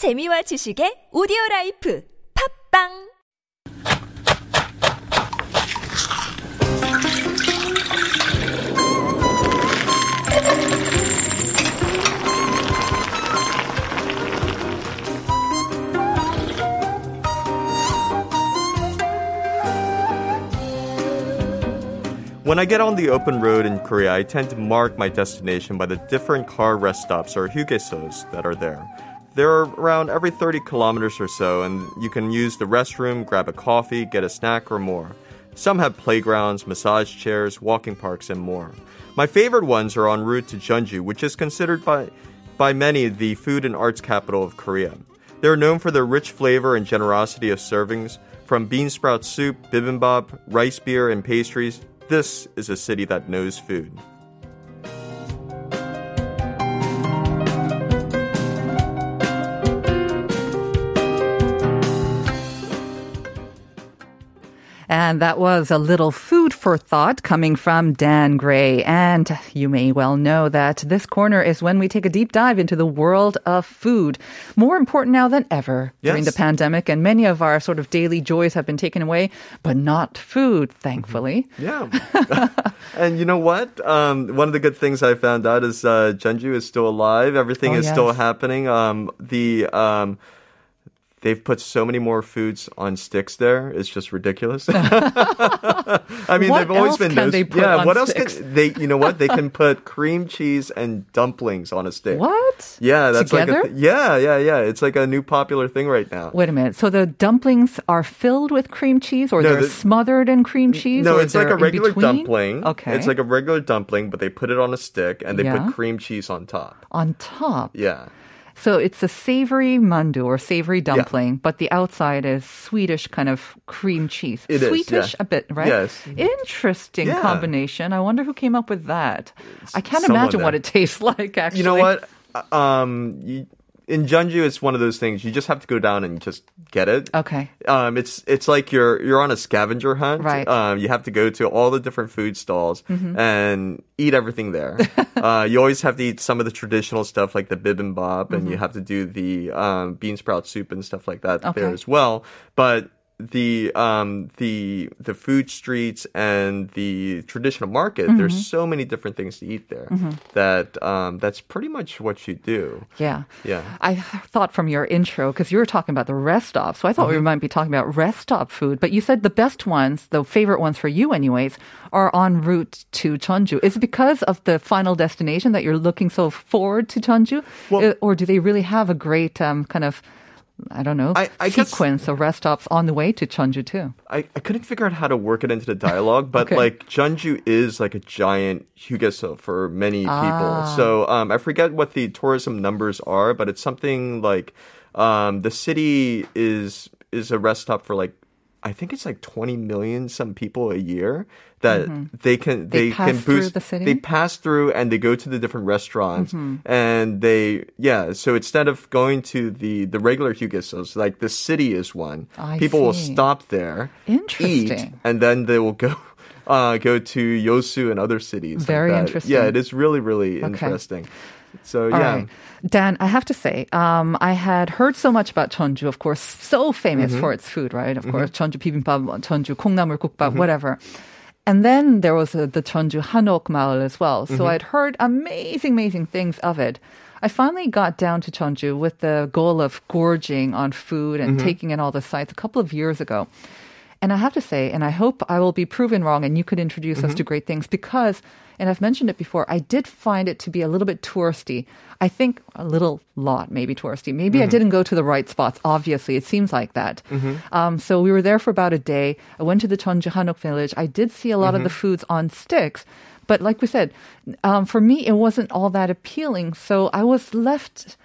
재미와 지식의 오디오 라이프 팝빵 When I get on the open road in Korea, I tend to mark my destination by the different car rest stops or hugesos that are there. They're around every 30 kilometers or so, and you can use the restroom, grab a coffee, get a snack, or more. Some have playgrounds, massage chairs, walking parks, and more. My favorite ones are en route to Jeonju, which is considered by, by many the food and arts capital of Korea. They're known for their rich flavor and generosity of servings, from bean sprout soup, bibimbap, rice beer, and pastries. This is a city that knows food. And that was a little food for thought coming from Dan Gray. And you may well know that this corner is when we take a deep dive into the world of food. More important now than ever during the pandemic. And many of our sort of daily joys have been taken away, but not food, thankfully. Yeah. and you know what? Um, one of the good things I found out is uh, Jeonju is still alive. Everything Oh, is still happening. Um, the um, they've put so many more foods on sticks there. It's just ridiculous. I mean, What they've always been those. yeah. what else sticks? can they? You know what? They can put cream cheese and dumplings on a stick. What? Yeah, that's Together? like a th- yeah, yeah, yeah. It's like a new popular thing right now. Wait a minute. So the dumplings are filled with cream cheese or No, they're the- smothered in cream cheese? No, it's like a regular dumpling. Okay. It's like a regular dumpling, but they put it on a stick and they Yeah. put cream cheese on top. on top. Yeah. So it's a savory mandu or savory dumpling, but the outside is Swedish kind of cream cheese. It is, Sweetish yeah. a bit, right? Yes. Interesting Yeah. combination. I wonder who came up with that. I can't someone imagine what it tastes like actually. You know what? Uh, Um, you, in Jeonju, it's one of those things you just have to go down and just get it. Okay. Um, it's it's like you're you're on a scavenger hunt. Right. Mm-hmm. Um, you have to go to all the different food stalls and eat everything there. uh, you always have to eat some of the traditional stuff like the bibimbap, and you have to do the um, bean sprout soup and stuff like that there as well. But the um the the food streets and the traditional market there's Mm-hmm. so many different things to eat there that um that's pretty much what you do Yeah. Yeah. I thought from your intro, because you were talking about the rest stop, so I thought Mm-hmm. we might be talking about rest stop food, but you said the best ones, the favorite ones for you anyways, are en route to Jeonju. Is it because of the final destination that you're looking so forward to Jeonju? Well- Uh, or do they really have a great um, kind of, I don't know, I- I guess- sequence of rest stops on the way to Jeonju too? I, I couldn't figure out how to work it into the dialogue, but Okay. like Jeonju is like a giant hugeso for many people. Ah. So um, I forget what the tourism numbers are, but it's something like um, the city is is a rest stop for like I think it's like 20 million some people a year that they can Mm-hmm. They they, pass can through boost the city? they pass through and they go to the different restaurants Mm-hmm. and they yeah so instead of going to the the regular hugesos like the city is one I people will stop there Interesting. eat, and then they will go uh, go to Yosu and other cities. Very that. interesting. Yeah, it is really really interesting. So All yeah. right. Dan, I have to say, um, I had heard so much about Jeonju, of course, so famous Mm-hmm. for its food, right? Of course, Jeonju bibimbap, Jeonju 콩나물 국밥, Mm-hmm. whatever. And then there was uh, the Jeonju Hanok Maul as well. So Mm-hmm. I'd heard amazing, amazing things of it. I finally got down to Jeonju with the goal of gorging on food and Mm-hmm. taking in all the sights a couple of years ago. And I have to say, and I hope I will be proven wrong and you could introduce us Mm-hmm. to great things because, and I've mentioned it before, I did find it to be a little bit touristy. I think a little lot, maybe touristy. Maybe I Mm-hmm. didn't go to the right spots. Obviously, it seems like that. Um, so we were there for about a day. I went to the Hanok village. I did see a lot of the Mm-hmm. foods on sticks. But like we said, um, for me, it wasn't all that appealing. So I was left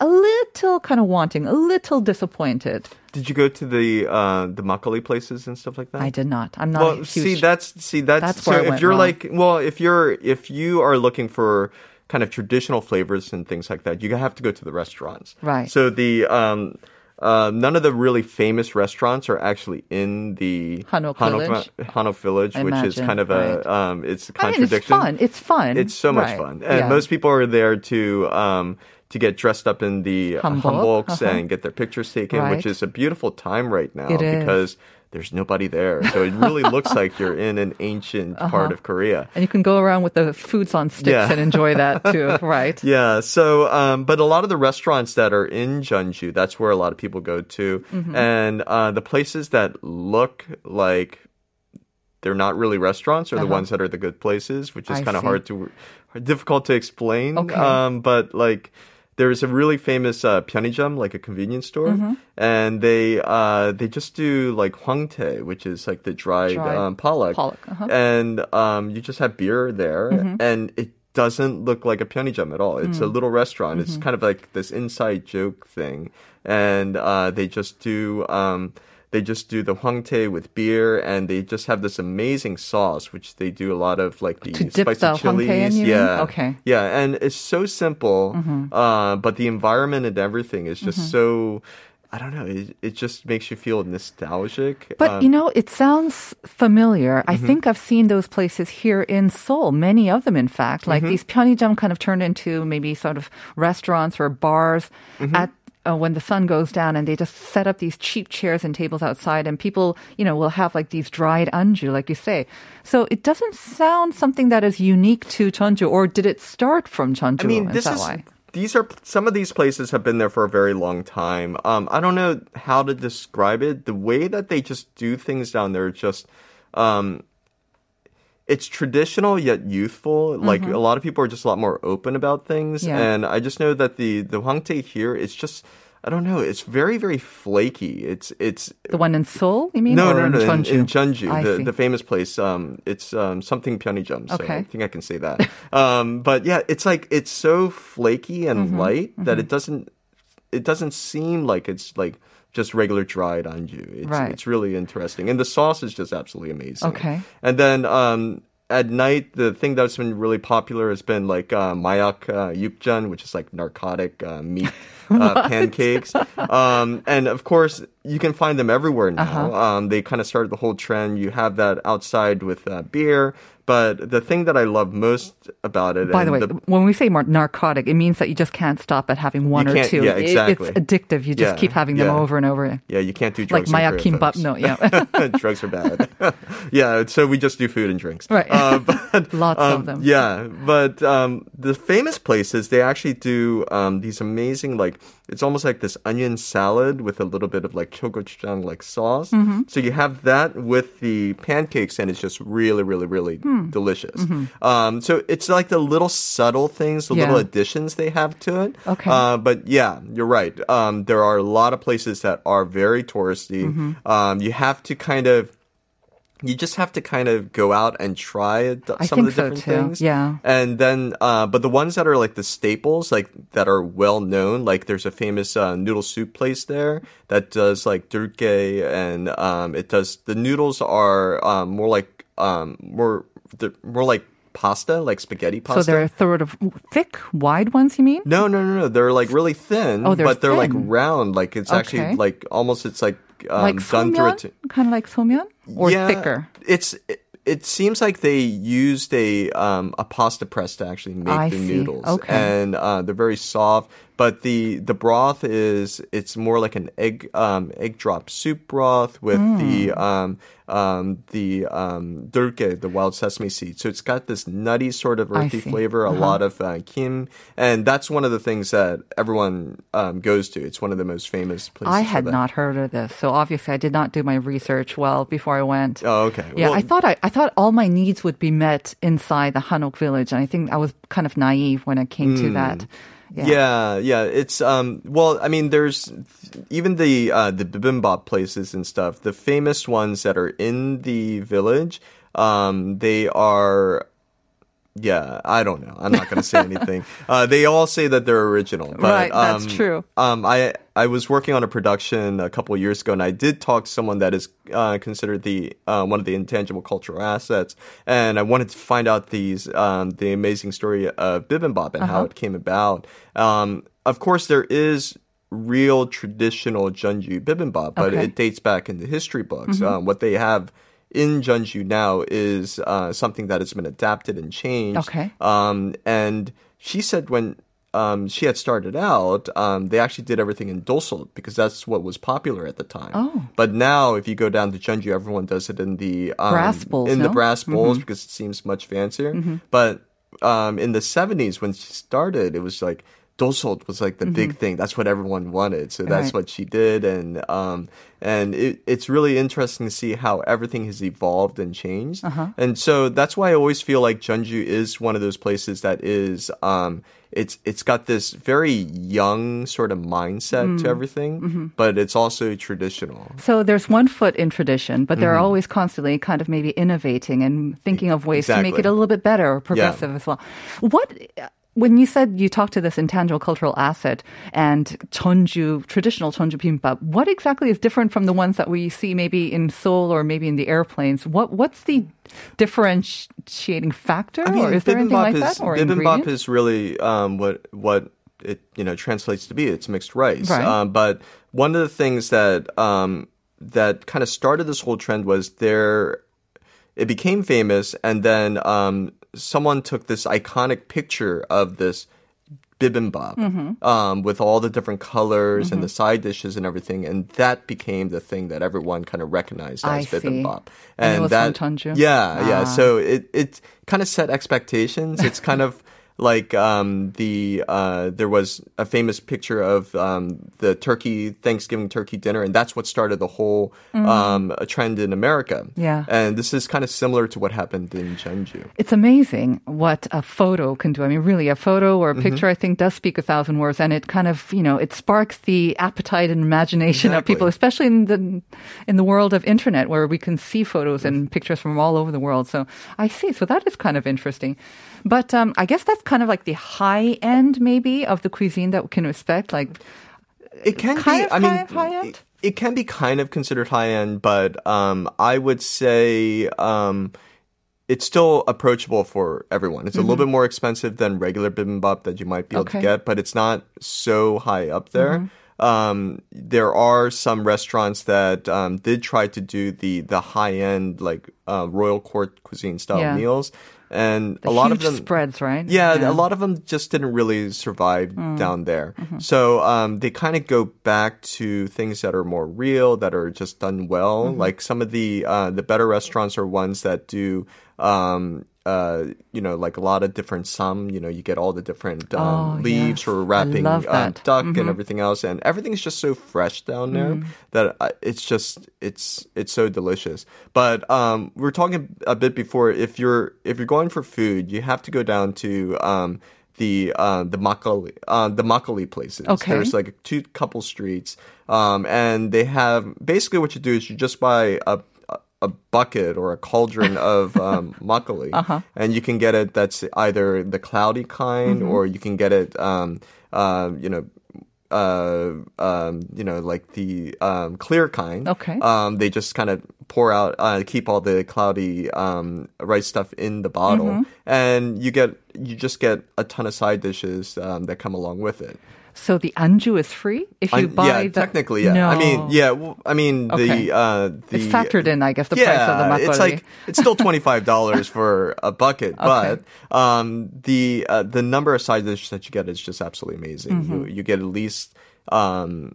a little kind of wanting, a little disappointed. Did you go to the uh, the makgeolli places and stuff like that? I did not. I'm not Well, see, that's see that's, That's so if you're wrong. like well, if you're if you are looking for kind of traditional flavors and things like that, you have to go to the restaurants. Right. So the um, uh, none of the really famous restaurants are actually in the Hanok Village. Hanok Village, which is kind of a right. um, it's a I mean, it's contradiction. fun. It's fun. It's so much Right. fun, and Yeah. most people are there to um, to get dressed up in the Hanbok, hanboks uh-huh. and get their pictures taken, which is a beautiful time right now It is. because there's nobody there. So it really looks like you're in an ancient part of Korea. And you can go around with the foods on sticks Yeah. and enjoy that too, right? Yeah. So, um, but a lot of the restaurants that are in Jeonju, that's where a lot of people go to, Mm-hmm. and uh, the places that look like they're not really restaurants are the Uh-huh. ones that are the good places, which is kind of hard to difficult to explain. Okay. Um, but like. There is a really famous uh, like a convenience store, mm-hmm. and they uh, they just do like hwangtae, which is like the dried, dried um, pollock, pollock uh-huh. and um, you just have beer there, mm-hmm. and it doesn't look like a pyeongjam at all. It's mm. a little restaurant. Mm-hmm. It's kind of like this inside joke thing, and uh, they just do. Um, they just do the hwangtae with beer, and they just have this amazing sauce, which they do a lot of like the To spicy the hwangtae in, chilies. you mean? yeah, Okay. Mm-hmm. yeah, and it's so simple, uh, but the environment and everything is just so. I don't know. It, it just makes you feel nostalgic. But Um, you know, it sounds familiar. I Mm-hmm. think I've seen those places here in Seoul, many of them, in fact. Like Mm-hmm. these pyeonijam kind of turned into maybe sort of restaurants or bars Mm-hmm. at. Uh, when the sun goes down and they just set up these cheap chairs and tables outside and people you know will have like these dried anju like you say so it doesn't sound something that is unique to Jeonju or did it start from Jeonju I mean, this is why? these are some of these places have been there for a very long time. Um, I don't know how to describe it. The way that they just do things down there, just um, it's traditional yet youthful. Like mm-hmm. a lot of people are just a lot more open about things, yeah. and I just know that the the Hwangtae here, it's just. I don't know. It's very, very flaky. It's it's the one in Seoul. You mean? No, no, no. In Jeonju, in, Jeonju the, the famous place. Um, it's um something Pyeonijum. So okay. I think I can say that. um, but yeah, it's like it's so flaky and mm-hmm. light that mm-hmm. it doesn't it doesn't seem like it's like just regular dried anju. It's Right. it's really interesting, and the sauce is just absolutely amazing. Okay. and then um. At night, the thing that's been really popular has been like uh, mayak uh, yukjan, which is like narcotic uh, meat uh, pancakes. Um, and of course, you can find them everywhere now. Uh-huh. Um, they kind of started the whole trend. You have that outside with uh, beer. But the thing that I love most about it, By the way, and when we say narcotic, it means that you just can't stop at having one or two. yeah, It- exactly. it's addictive. You just Yeah, keep having them yeah. over and over. yeah, you can't do drugs. Like Mayak Kimbap. No, yeah. drugs are bad. yeah, so we just do food and drinks. Right. Uh, but, Lots of um, them. Yeah, but um, the famous places they actually do um, these amazing like it's almost like this onion salad with a little bit of like chogochujang like sauce. Mm-hmm. So you have that with the pancakes, and it's just really, really, really Hmm. delicious. Mm-hmm. Um, so it's like the little subtle things, the little additions they have to it. Okay. Uh, but yeah, you're right. Um, there are a lot of places that are very touristy. Mm-hmm. Um, you have to kind of, you just have to kind of go out and try some of the so different things. Yeah. And then, uh, but the ones that are like the staples, like that are well known, like there's a famous uh, noodle soup place there that does like durke, and um, it does the noodles are um, more like um, more they're more like pasta, like spaghetti pasta. So they're sort of thick, wide ones, you mean? No, no, no, no. They're like really thin, Oh, they're but they're like round. Like it's Okay. actually like almost it's like um, like done through it. t- Kind of like somyeon? Or yeah, thicker? It's it, it seems like they used a um a pasta press to actually make I the see. noodles, Okay. and uh, they're very soft. But the the broth is it's more like an egg um egg drop soup broth with the Hmm. um um the um durke, the wild sesame seed. So it's got this nutty sort of earthy flavor, a Uh-huh. lot of uh, kim, and that's one of the things that everyone um, goes to. It's one of the most famous places. I had not heard of this, so obviously I did not do my research well before I went. Oh, okay. Yeah, Well, I thought I, I thought all my needs would be met inside the Hanok village, and I think I was kind of naive when I came to that. Yeah, yeah. It's um. Well, I mean, there's even the uh, the bibimbap places and stuff. The famous ones that are in the village. Um, they are. Yeah, I don't know. I'm not going to say anything. Uh, they all say that they're original, but Right, that's um, true. Um, I I was working on a production a couple of years ago, and I did talk to someone that is uh, considered the uh, one of the intangible cultural assets, and I wanted to find out these um, the amazing story of bibimbap and Uh-huh. how it came about. Um, of course, there is real traditional Jeonju bibimbap, but Okay. Mm-hmm. it dates back in the history books. Um, what they have in Jeonju now is uh, something that has been adapted and changed. Okay. Um, and she said when um, she had started out, um, they actually did everything in dolsot because that's what was popular at the time. Oh. But now, if you go down to Jeonju, everyone does it in the um, Brass bowls, in the brass bowls because it seems much fancier. But um, in the 70s, when she started, it was like dolsot was like the big mm-hmm. thing. That's what everyone wanted. So that's Right. what she did, and um, and it, it's really interesting to see how everything has evolved and changed. Uh-huh. And so that's why I always feel like Jeonju is one of those places that is um, it's it's got this very young sort of mindset to mm. everything, mm-hmm. but it's also traditional. So there's one foot in tradition, but they're mm-hmm. always constantly kind of maybe innovating and thinking of ways to make it a little bit better or progressive as well. What when you said you talked to this intangible cultural asset and Jeonju, traditional Jeonju bibimbap, what exactly is different from the ones that we see maybe in Seoul or maybe in the airplanes? What what's the differentiating factor, or is there anything like is, that? Or bibimbap is really um, what what it you know translates to be. It's mixed rice. Right. Um, but one of the things that um, that kind of started this whole trend was there. It became famous, and then um, someone took this iconic picture of this bibimbap Mm-hmm. um, with all the different colors and the side dishes and everything, and that became the thing that everyone kind of recognized I as see. bibimbap. And it was that, yeah, yeah. Ah. So it it kind of set expectations. It's kind of like um, the uh, there was a famous picture of um, the turkey Thanksgiving turkey dinner, and that's what started the whole um, a trend in America. Mm. Yeah. and this is kind of similar to what happened in Jeonju. It's amazing what a photo can do. I mean, really, a photo or a Mm-hmm. picture, I think, does speak a thousand words, and it kind of, you know, it sparks the appetite and imagination of people, especially in the in the world of internet, where we can see photos and pictures from all over the world. So I see. So that is kind of interesting. But um, I guess that's kind of like the high end, maybe, of the cuisine that we can expect. Like, It can be. I mean, high- high-end? It, can be kind of considered high end, but um, I would say um, it's still approachable for everyone. It's a little bit more expensive than regular bibimbap that you might be able Mm-hmm. Okay. to get, but it's not so high up there. Um, there are some restaurants that um, did try to do the the high end like uh, royal court cuisine style Yeah. meals, and the a lot of them spreads, right? yeah, a lot of them just didn't really survive Mm. down there. Mm-hmm. So um, they kind of go back to things that are more real, that are just done well. Mm-hmm. Like some of the uh, the better restaurants are ones that do. Um, uh, you know, like a lot of different sum. you know, you get all the different um, Oh, leaves yes. for wrapping um, that. Mm-hmm. duck and everything else, and everything's just so fresh down there Mm. that it's just it's it's so delicious. But um, we were talking a bit before. If you're if you're going for food, you have to go down to um, the uh, the makgeolli uh, the makgeolli places. Okay. There's like two couple streets, um, and they have basically what you do is you just buy a a- bucket or a cauldron of um, makgeolli, Uh-huh. and you can get it. That's either the cloudy kind, Mm-hmm. or you can get it. Um, uh, you know. Uh, um, you know, like the um, clear kind. Okay. Um, they just kind of pour out, uh, keep all the cloudy um, rice stuff in the bottle, Mm-hmm. and you get you just get a ton of side dishes um, that come along with it. So the anju is free if you I- buy yeah, the technically, yeah. No. I mean, yeah. well, I mean, Okay. the uh, the It's factored in, I guess, the yeah, price of the makgeolli. it's like it's still twenty five dollars for a bucket, but um, the uh, the number of side dishes that you get is just absolutely amazing. Mm-hmm. You you get at least um,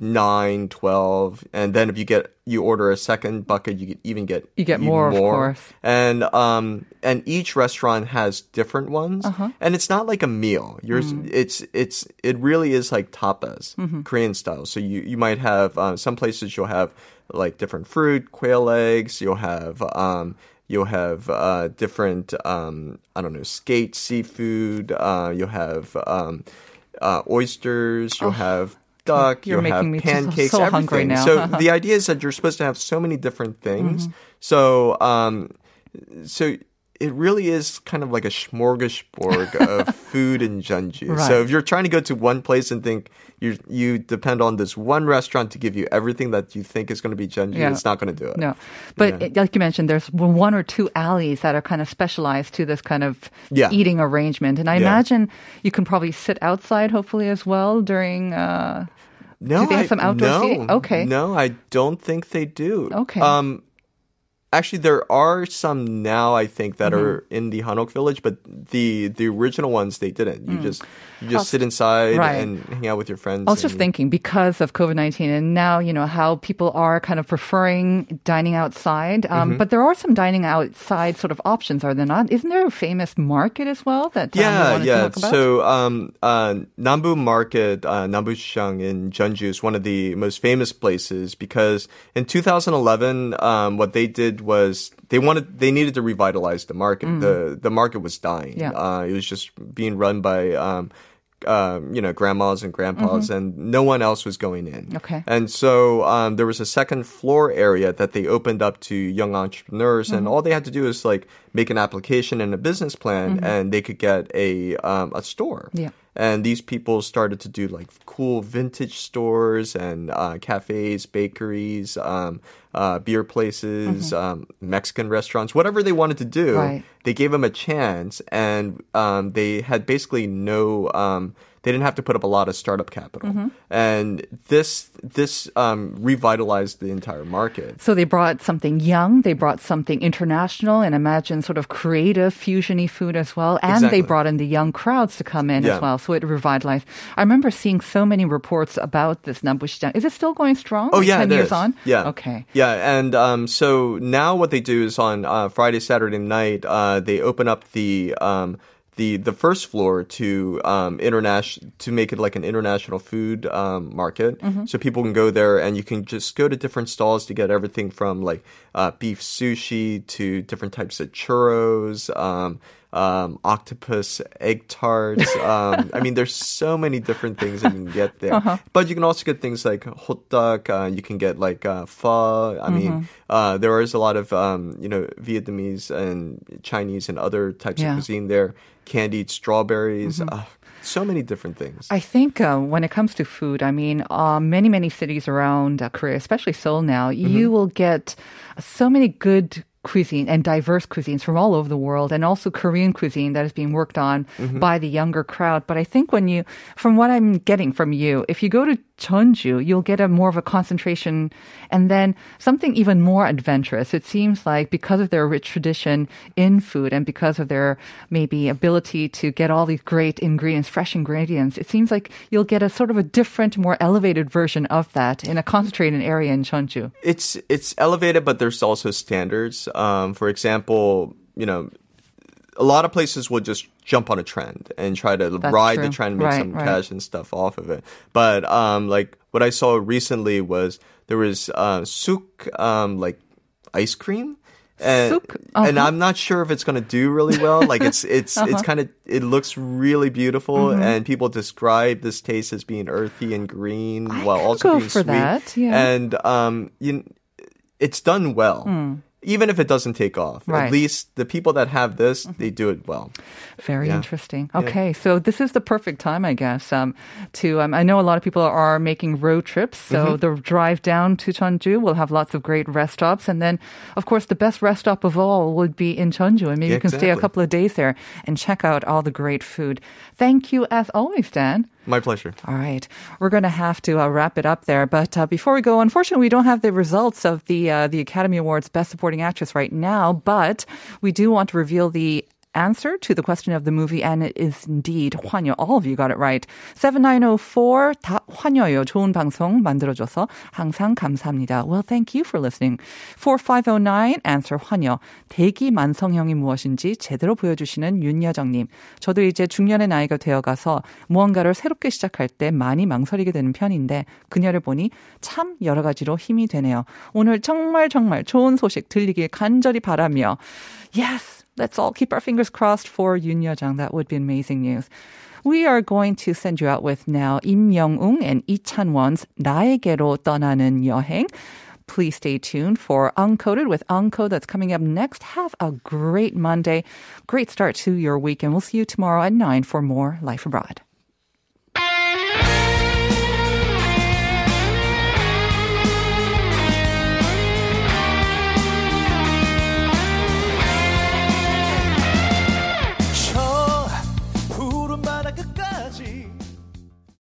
nine, twelve, and then if you get you order a second bucket, you get, even get You get even more, of course. And um, and each restaurant has different ones, Uh-huh. and it's not like a meal. Yours, Mm. it's it's it really is like tapas, Mm-hmm. Korean style. So you you might have uh, some places you'll have like different fruit, quail eggs. You'll have um, you'll have uh, different um, I don't know skate seafood. Uh, you'll have um, uh, oysters. You'll have duck. You're making me so- pancakes. so hungry now. So the idea is that you're supposed to have so many different things. Mm-hmm. So um, so it really is kind of like a smorgasbord of food in Jeonju. Right. So if you're trying to go to one place and think you you depend on this one restaurant to give you everything that you think is going to be Jeonju, Yeah. it's not going to do it. No, but Yeah. it- like you mentioned, there's one or two alleys that are kind of specialized to this kind of Yeah. eating arrangement, and I imagine you can probably sit outside, hopefully as well during. Uh, No, Do they have I- some outdoor no, seating? Okay. No, I don't think they do. Okay. Um, actually there are some now I think that Mm-hmm. are in the Hanok village, but the the original ones they didn't. You just you just sit inside Mm. Right. and hang out with your friends. I was just thinking because of COVID 19 and now, you know, how people are kind of preferring dining outside. Um, Mm-hmm. But there are some dining outside sort of options, are there not? Isn't there a famous market as well that um, Yeah, yeah. to talk about? So, um, uh, Nambu Market, uh, Nambu Shang in Jeonju is one of the most famous places because in 2011, um, what they did was they wanted, they needed to revitalize the market. The, the market was dying. Mm. Yeah. Uh, it was just being run by, um, um, you know, grandmas and grandpas, and no one else was going in. Mm-hmm. Okay. And so um, there was a second floor area that they opened up to young entrepreneurs, and all they had to do is like make an application and a business plan, and they could get a um, a store. Yeah. And these people started to do like cool vintage stores and uh, cafes, bakeries, um, uh, beer places, um, Mexican restaurants, whatever they wanted to do. Right. They gave them a chance, and um, they had basically no. Um, they didn't have to put up a lot of startup capital, Mm-hmm. and this this um, revitalized the entire market. So they brought something young, they brought something international, and imagine sort of creative fusiony food as well. And Exactly. they brought in the young crowds to come in Yeah. as well. So it revitalized. I remember seeing so many reports about this Nambushijang. Is it still going strong? Oh like yeah, 10 it years is. on? Yeah. Okay. Yeah, and um, so now what they do is on uh, Friday, Saturday night, uh, they open up the um, the the first floor to um, international to make it like an international food um, market. Mm-hmm. So people can go there and you can just go to different stalls to get everything from like uh, beef sushi to different types of churros. Um, um, octopus, egg tarts. Um, I mean, there's so many different things that you can get there. Uh-huh. But you can also get things like hot dog. Uh, you can get like uh, pho. I mean, Mm-hmm. uh, there is a lot of um, you know Vietnamese and Chinese and other types Yeah. Mm-hmm. of cuisine there. Candied strawberries. Uh, so many different things. I think uh, when it comes to food, I mean, uh, many, many cities around uh, Korea, especially Seoul now, you will get so many good cuisine and diverse cuisines from all over the world and also Korean cuisine that is being worked on mm-hmm. by the younger crowd. But I think when you, from what I'm getting from you, if you go to Jeonju, you'll get a more of a concentration and then something even more adventurous. It seems like because of their rich tradition in food and because of their maybe ability to get all these great ingredients, fresh ingredients, it seems like you'll get a sort of a different, more elevated version of that in a concentrated area in Jeonju. it's it's elevated, but there's also standards. Um, for example, you know, a lot of places will just jump on a trend and try to That's ride true. the trend, and make Right, some right. cash and stuff off of it. But um, like what I saw recently was there was uh, souk um, like ice cream. And, Uh-huh. I'm not sure if it's gonna do really well. Like it's it's it's kind of it looks really beautiful, Mm-hmm. and people describe this taste as being earthy and green I while also being for sweet. that, yeah. And um, you, it's done well. Even if it doesn't take off. Right. At least the people that have this, they do it well. Very Yeah. interesting. Okay, so this is the perfect time, I guess, um, to. Um, I know a lot of people are making road trips, so Mm-hmm. the drive down to Jeonju will have lots of great rest stops, and then, of course, the best rest stop of all would be in Jeonju, and maybe Yeah, you can stay a couple of days there and check out all the great food. Thank you, as always, Dan. My pleasure. All right, we're going to have to uh, wrap it up there. But uh, before we go, unfortunately, we don't have the results of the uh, the Academy Awards Best Supporting Actress right now. But we do want to reveal the answer to the question of the movie, and it is indeed 환여. All of you got it right. 7904, 다 환여요. 좋은 방송 만들어줘서 항상 감사합니다. Well, thank you for listening. 4509, answer 환여. 대기 만성형이 무엇인지 제대로 보여주시는 윤여정님. 저도 이제 중년의 나이가 되어가서 무언가를 새롭게 시작할 때 많이 망설이게 되는 편인데 그녀를 보니 참 여러 가지로 힘이 되네요. 오늘 정말 정말 좋은 소식 들리길 간절히 바라며 Yes, let's all keep our fingers crossed for Youn Yuh-jung. That would be amazing news. We are going to send you out with now Im Young-ung and Lee Chan-won's 나에게로 떠나는 여행. Please stay tuned for Uncoded with Unco that's coming up next. Have a great Monday. Great start to your week, and we'll see you tomorrow at 9 for more Life Abroad.